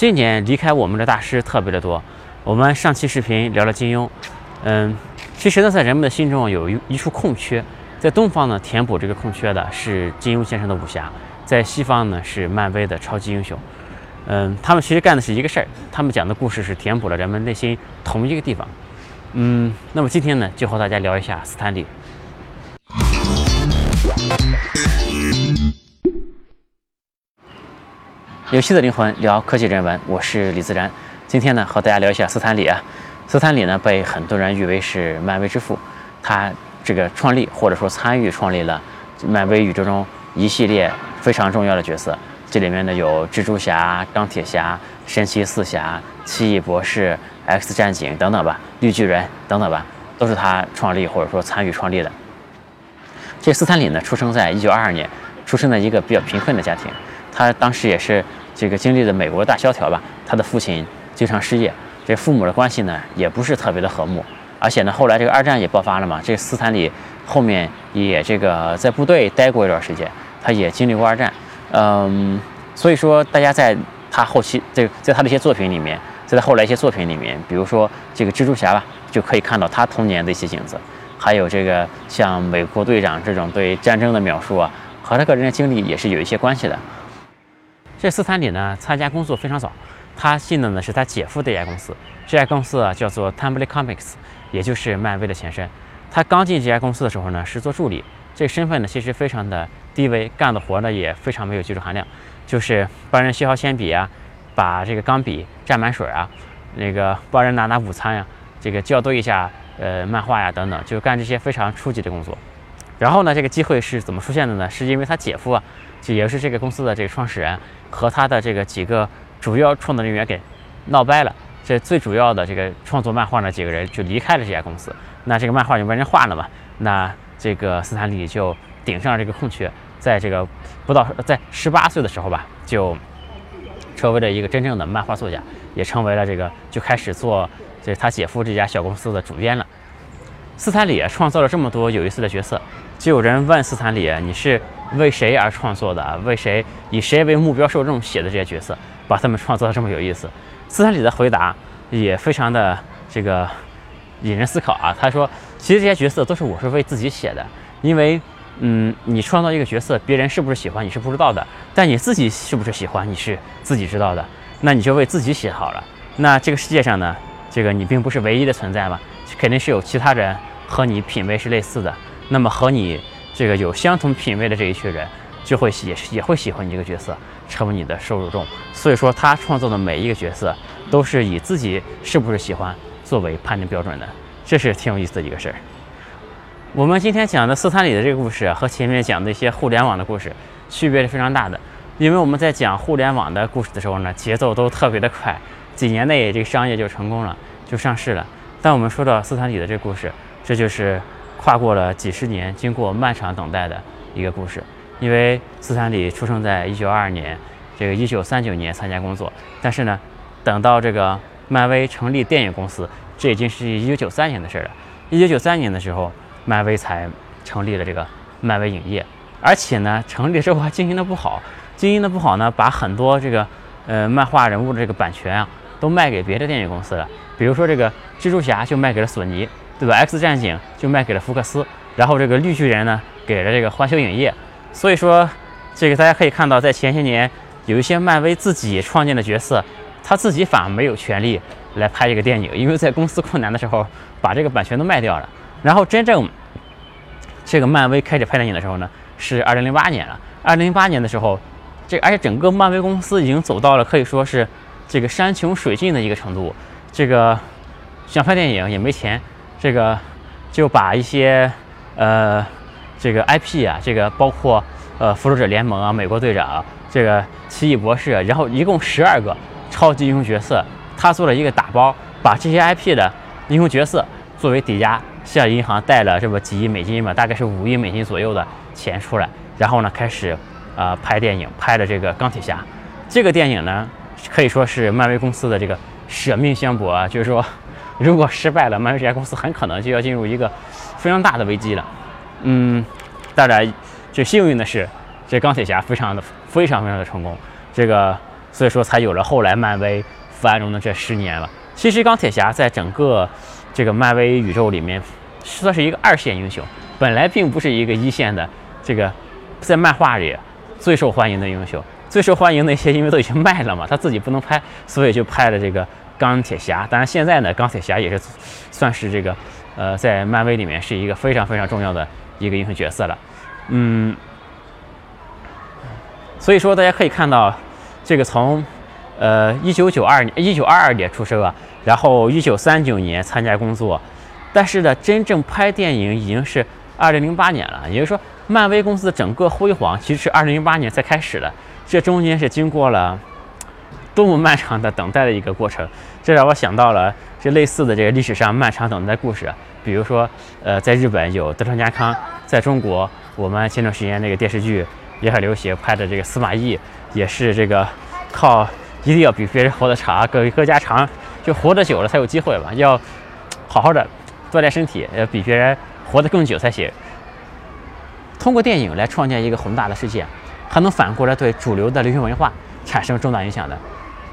今年离开我们的大师特别的多。我们上期视频聊了金庸，嗯，其实呢，在人们的心中有一一处空缺，在东方呢，填补这个空缺的是金庸先生的武侠，在西方呢是漫威的超级英雄。嗯，他们其实干的是一个事儿，他们讲的故事是填补了人们内心同一个地方。嗯，那么今天呢，就和大家聊一下斯坦李。有趣的灵魂聊科技人文，我是李自然。今天呢，和大家聊一下斯坦李啊。斯坦李呢，被很多人誉为是漫威之父，他这个创立或者说参与创立了漫威宇宙中一系列非常重要的角色。这里面呢有蜘蛛侠、钢铁侠、神奇四侠、奇异博士、X 战警等等吧，绿巨人等等吧，都是他创立或者说参与创立的。这斯坦李呢，出生在一九二二年，出生在一个比较贫困的家庭，他当时也是。这个经历了美国大萧条吧，他的父亲经常失业，这父母的关系呢也不是特别的和睦，而且呢后来这个二战也爆发了嘛，这斯坦李后面也这个在部队待过一段时间，他也经历过二战，嗯，所以说大家在他后期这在他的一些作品里面，在他后来一些作品里面，比如说这个蜘蛛侠吧，就可以看到他童年的一些影子，还有这个像美国队长这种对战争的描述啊，和他个人的经历也是有一些关系的。这斯坦李呢，参加工作非常早，他进的呢是他姐夫这家公司，这家公司啊叫做 Timely Comics，也就是漫威的前身。他刚进这家公司的时候呢，是做助理，这身份呢其实非常的低微，干的活呢也非常没有技术含量，就是帮人削削铅笔啊，把这个钢笔蘸满水啊，那个帮人拿拿午餐呀，这个校对一下呃漫画呀等等，就干这些非常初级的工作。然后呢，这个机会是怎么出现的呢？是因为他姐夫啊，就也是这个公司的这个创始人。和他的这个几个主要创作人员给闹掰了，这最主要的这个创作漫画的几个人就离开了这家公司，那这个漫画就没人画了嘛，那这个斯坦李就顶上了这个空缺，在这个不到在十八岁的时候吧，就成为了一个真正的漫画作家，也成为了这个就开始做这他姐夫这家小公司的主编了。斯坦李创造了这么多有意思的角色，就有人问斯坦李，你是？为谁而创作的？为谁以谁为目标受众写的这些角色，把他们创造的这么有意思？斯坦李的回答也非常的这个引人思考啊。他说：“其实这些角色都是我是为自己写的，因为嗯，你创造一个角色，别人是不是喜欢你是不知道的，但你自己是不是喜欢你是自己知道的。那你就为自己写好了。那这个世界上呢，这个你并不是唯一的存在嘛，肯定是有其他人和你品味是类似的。那么和你。”这个有相同品味的这一群人，就会也也会喜欢你这个角色，成为你的受众。所以说，他创造的每一个角色，都是以自己是不是喜欢作为判定标准的，这是挺有意思的一个事儿。我们今天讲的斯坦李的这个故事，和前面讲的一些互联网的故事，区别是非常大的。因为我们在讲互联网的故事的时候呢，节奏都特别的快，几年内这个商业就成功了，就上市了。但我们说到斯坦李的这个故事，这就是。跨过了几十年，经过漫长等待的一个故事。因为斯坦李出生在一九二二年，这个一九三九年参加工作，但是呢，等到这个漫威成立电影公司，这已经是一九九三年的事了。一九九三年的时候，漫威才成立了这个漫威影业，而且呢，成立之后还经营的不好，经营的不好呢，把很多这个呃漫画人物的这个版权啊，都卖给别的电影公司了。比如说这个蜘蛛侠就卖给了索尼。对吧？X 战警就卖给了福克斯，然后这个绿巨人呢给了这个环球影业。所以说，这个大家可以看到，在前些年有一些漫威自己创建的角色，他自己反而没有权利来拍这个电影，因为在公司困难的时候把这个版权都卖掉了。然后真正这个漫威开始拍电影的时候呢，是二零零八年了。二零零八年的时候，这而且整个漫威公司已经走到了可以说是这个山穷水尽的一个程度，这个想拍电影也没钱。这个就把一些呃这个 IP 啊，这个包括呃复仇者联盟啊、美国队长、这个奇异博士，然后一共十二个超级英雄角色，他做了一个打包，把这些 IP 的英雄角色作为抵押，向银行贷了这么几亿美金吧，大概是五亿美金左右的钱出来，然后呢开始啊拍电影，拍了这个钢铁侠。这个电影呢可以说是漫威公司的这个舍命相搏啊，就是说。如果失败了，漫威这家公司很可能就要进入一个非常大的危机了。嗯，当然，最幸运的是，这钢铁侠非常的非常非常的成功。这个所以说才有了后来漫威繁荣的这十年了。其实钢铁侠在整个这个漫威宇宙里面算是一个二线英雄，本来并不是一个一线的这个在漫画里最受欢迎的英雄。最受欢迎那些因为都已经卖了嘛，他自己不能拍，所以就拍了这个钢铁侠。当然现在呢，钢铁侠也是算是这个呃在漫威里面是一个非常非常重要的一个英雄角色了。嗯，所以说大家可以看到，这个从呃一九九二年一九二二年出生啊，然后一九三九年参加工作，但是呢，真正拍电影已经是二零零八年了。也就是说，漫威公司的整个辉煌其实是二零零八年才开始的。这中间是经过了多么漫长的等待的一个过程，这让我想到了这类似的这个历史上漫长等待故事。比如说，呃，在日本有德川家康，在中国我们前段时间那个电视剧也很流行，拍的这个司马懿也是这个靠一定要比别人活得长，更更加长，就活得久了才有机会吧，要好好的锻炼身体，要比别人活得更久才行。通过电影来创建一个宏大的世界。还能反过来对主流的流行文化产生重大影响的，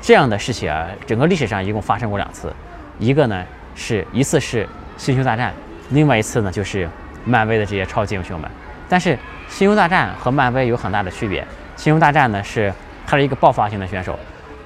这样的事情啊，整个历史上一共发生过两次，一个呢是一次是星球大战，另外一次呢就是漫威的这些超级英雄们。但是星球大战和漫威有很大的区别，星球大战呢是它是一个爆发性的选手，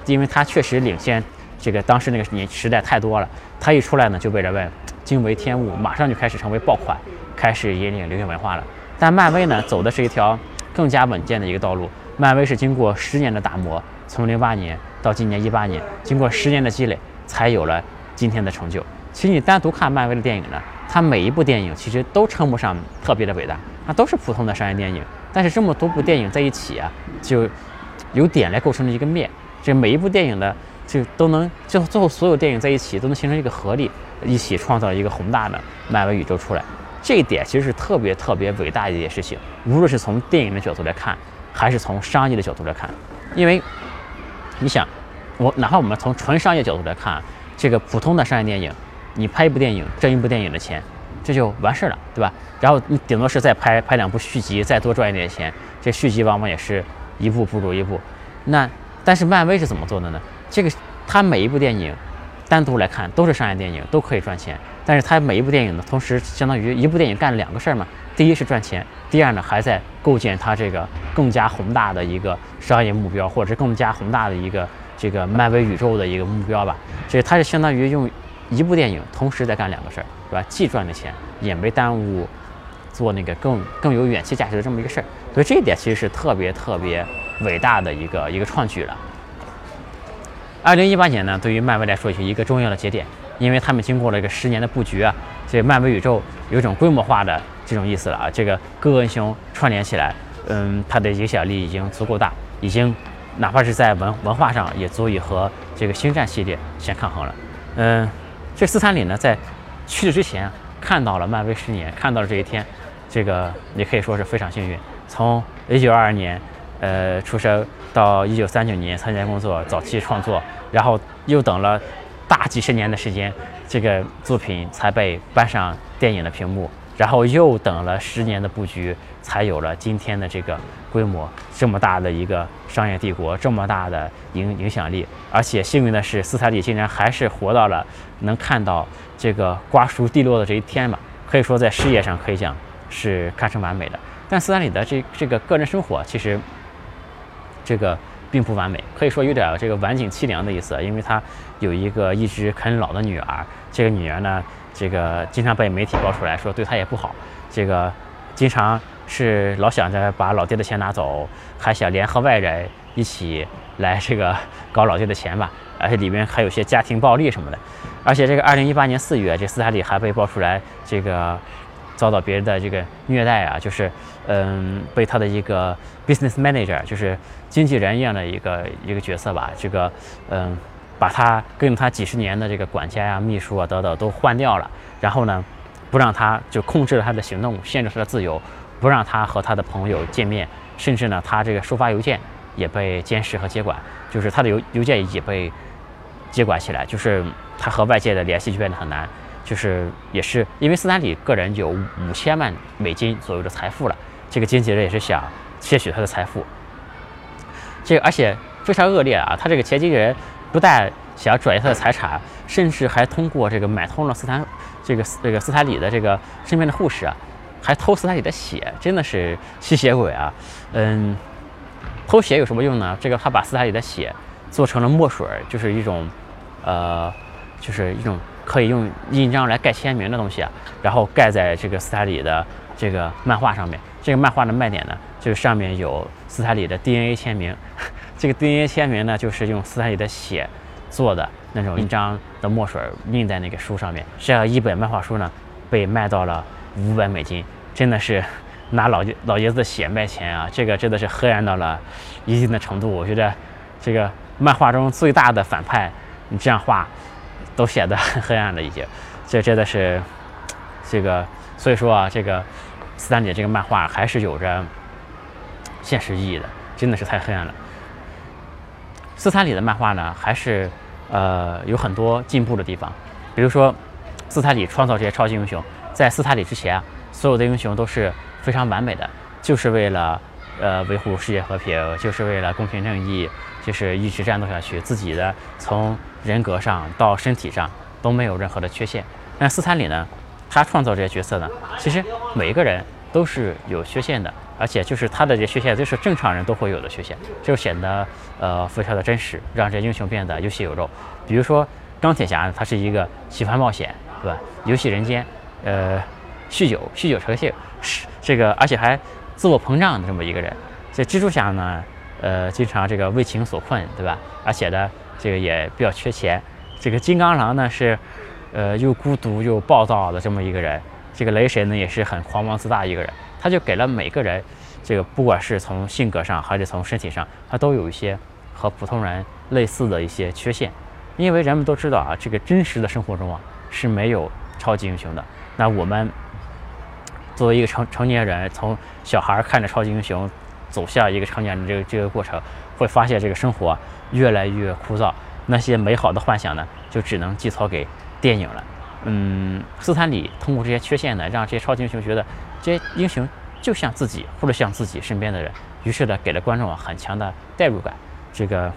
因为他确实领先这个当时那个年时代太多了，他一出来呢就被人们惊为天物，马上就开始成为爆款，开始引领流行文化了。但漫威呢走的是一条。更加稳健的一个道路。漫威是经过十年的打磨，从零八年到今年一八年，经过十年的积累，才有了今天的成就。其实你单独看漫威的电影呢，它每一部电影其实都称不上特别的伟大，它都是普通的商业电影。但是这么多部电影在一起啊，就由点来构成了一个面。这每一部电影呢就都能，最后最后所有电影在一起都能形成一个合力，一起创造一个宏大的漫威宇宙出来。这一点其实是特别特别伟大的一件事情，无论是从电影的角度来看，还是从商业的角度来看，因为你想，我哪怕我们从纯商业角度来看，这个普通的商业电影，你拍一部电影挣一部电影的钱，这就完事儿了，对吧？然后你顶多是再拍拍两部续集，再多赚一点钱，这续集往往也是一部不如一部。那但是漫威是怎么做的呢？这个他每一部电影单独来看都是商业电影，都可以赚钱。但是它每一部电影呢，同时相当于一部电影干了两个事儿嘛。第一是赚钱，第二呢还在构建它这个更加宏大的一个商业目标，或者是更加宏大的一个这个漫威宇宙的一个目标吧。所以它是相当于用一部电影同时在干两个事儿，对吧？既赚了钱，也没耽误做那个更更有远期价值的这么一个事儿。所以这一点其实是特别特别伟大的一个一个创举了。二零一八年呢，对于漫威来说是一个重要的节点。因为他们经过了一个十年的布局啊，这漫威宇宙有一种规模化的这种意思了啊。这个各个英雄串联起来，嗯，它的影响力已经足够大，已经哪怕是在文文化上也足以和这个星战系列相抗衡了。嗯，这斯坦李呢，在去世之前看到了漫威十年，看到了这一天，这个也可以说是非常幸运。从一九二二年，呃，出生到一九三九年参加工作，早期创作，然后又等了。大几十年的时间，这个作品才被搬上电影的屏幕，然后又等了十年的布局，才有了今天的这个规模，这么大的一个商业帝国，这么大的影影响力。而且幸运的是，斯坦李竟然还是活到了能看到这个瓜熟蒂落的这一天嘛，可以说在事业上可以讲是堪称完美的。但斯坦李的这这个个人生活，其实这个。并不完美，可以说有点这个晚景凄凉的意思，因为他有一个一直啃老的女儿，这个女儿呢，这个经常被媒体爆出来说对他也不好，这个经常是老想着把老爹的钱拿走，还想联合外人一起来这个搞老爹的钱吧，而且里面还有些家庭暴力什么的，而且这个二零一八年四月，这斯坦里还被爆出来这个。遭到别人的这个虐待啊，就是，嗯，被他的一个 business manager，就是经纪人一样的一个一个角色吧，这个，嗯，把他跟他几十年的这个管家呀、秘书啊等等都换掉了，然后呢，不让他就控制了他的行动，限制他的自由，不让他和他的朋友见面，甚至呢，他这个收发邮件也被监视和接管，就是他的邮邮件也被接管起来，就是他和外界的联系就变得很难。就是也是因为斯坦李个人有五千万美金左右的财富了，这个经纪人也是想窃取他的财富。这个而且非常恶劣啊！他这个前经纪人不但想要转移他的财产，甚至还通过这个买通了斯坦这个这个斯坦李的这个身边的护士啊，还偷斯坦李的血，真的是吸血鬼啊！嗯，偷血有什么用呢？这个他把斯坦李的血做成了墨水，就是一种呃，就是一种可以用印章来盖签名的东西啊，然后盖在这个斯坦李的这个漫画上面。这个漫画的卖点呢，就是上面有斯坦李的 DNA 签名。这个 DNA 签名呢，就是用斯坦李的血做的那种印章的墨水印在那个书上面。这样一本漫画书呢，被卖到了五百美金，真的是拿老老爷子的血卖钱啊！这个真的是黑暗到了一定的程度。我觉得这个漫画中最大的反派，你这样画都显得很 黑暗了已经。这真的是这个，所以说啊，这个。斯坦李这个漫画还是有着现实意义的，真的是太黑暗了。斯坦李的漫画呢，还是呃有很多进步的地方。比如说，斯坦李创造这些超级英雄，在斯坦李之前啊，所有的英雄都是非常完美的，就是为了呃维护世界和平，就是为了公平正义，就是一直战斗下去，自己的从人格上到身体上都没有任何的缺陷。但斯坦李呢？他创造这些角色呢，其实每一个人都是有缺陷的，而且就是他的这些缺陷，就是正常人都会有的缺陷，就显得呃非常的真实，让这英雄变得有血有肉。比如说钢铁侠，他是一个喜欢冒险，对吧？游戏人间，呃，酗酒，酗酒成性，这个，而且还自我膨胀的这么一个人。这蜘蛛侠呢，呃，经常这个为情所困，对吧？而且呢，这个也比较缺钱。这个金刚狼呢是。呃，又孤独又暴躁的这么一个人，这个雷神呢也是很狂妄自大一个人，他就给了每个人，这个不管是从性格上还是从身体上，他都有一些和普通人类似的一些缺陷，因为人们都知道啊，这个真实的生活中啊是没有超级英雄的。那我们作为一个成成年人，从小孩看着超级英雄走向一个成年人这个这个过程，会发现这个生活越来越枯燥，那些美好的幻想呢，就只能寄托给。电影了，嗯，斯坦李通过这些缺陷呢，让这些超级英雄觉得这些英雄就像自己或者像自己身边的人，于是呢，给了观众啊很强的代入感，这个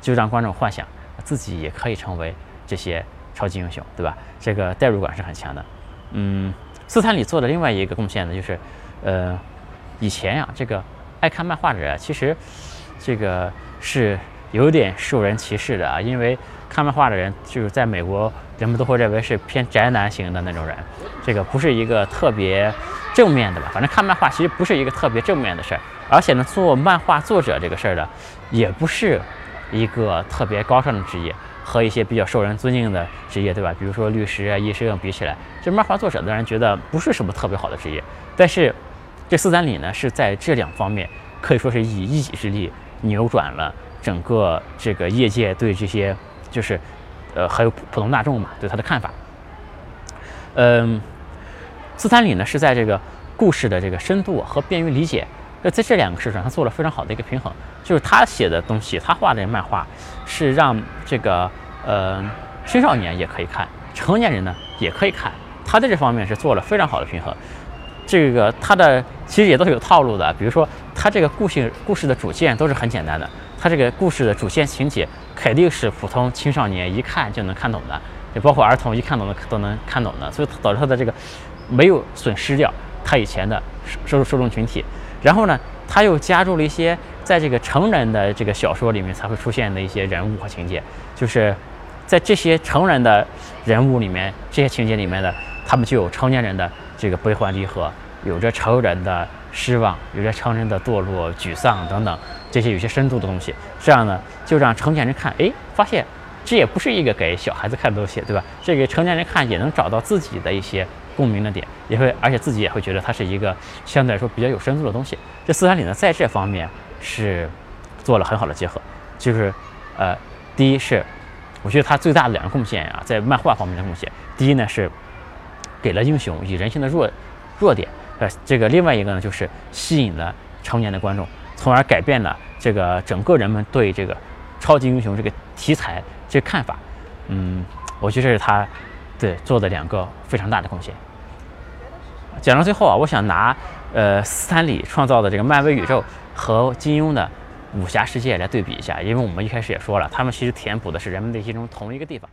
就让观众幻想自己也可以成为这些超级英雄，对吧？这个代入感是很强的。嗯，斯坦李做的另外一个贡献呢，就是，呃，以前呀，这个爱看漫画的人其实这个是有点受人歧视的啊，因为看漫画的人就是在美国。人们都会认为是偏宅男型的那种人，这个不是一个特别正面的吧？反正看漫画其实不是一个特别正面的事儿，而且呢，做漫画作者这个事儿的，也不是一个特别高尚的职业，和一些比较受人尊敬的职业，对吧？比如说律师啊、医生比起来，这漫画作者的人觉得不是什么特别好的职业。但是这四三里呢，是在这两方面可以说是以一己之力扭转了整个这个业界对这些就是。呃，还有普普通大众嘛，对他的看法。嗯，四三里呢是在这个故事的这个深度和便于理解，那，在这两个事上，他做了非常好的一个平衡。就是他写的东西，他画的漫画是让这个呃青少年也可以看，成年人呢也可以看。他在这方面是做了非常好的平衡。这个他的其实也都是有套路的，比如说他这个故事故事的主线都是很简单的，他这个故事的主线情节。肯定是普通青少年一看就能看懂的，也包括儿童一看懂的都能看懂的，所以导致他的这个没有损失掉他以前的受受众群体。然后呢，他又加入了一些在这个成人的这个小说里面才会出现的一些人物和情节，就是在这些成人的人物里面，这些情节里面的他们就有成年人的这个悲欢离合，有着成人的失望，有着成人的堕落、沮丧等等。这些有些深度的东西，这样呢，就让成年人看，哎，发现这也不是一个给小孩子看的东西，对吧？这个成年人看也能找到自己的一些共鸣的点，也会，而且自己也会觉得它是一个相对来说比较有深度的东西。这斯坦李呢，在这方面是做了很好的结合，就是，呃，第一是，我觉得他最大的两个贡献啊，在漫画方面的贡献，第一呢是给了英雄以人性的弱弱点，呃，这个另外一个呢就是吸引了成年的观众，从而改变了。这个整个人们对这个超级英雄这个题材这个看法，嗯，我觉得这是他对做的两个非常大的贡献。讲到最后啊，我想拿呃斯坦李创造的这个漫威宇宙和金庸的武侠世界来对比一下，因为我们一开始也说了，他们其实填补的是人们内心中同一个地方。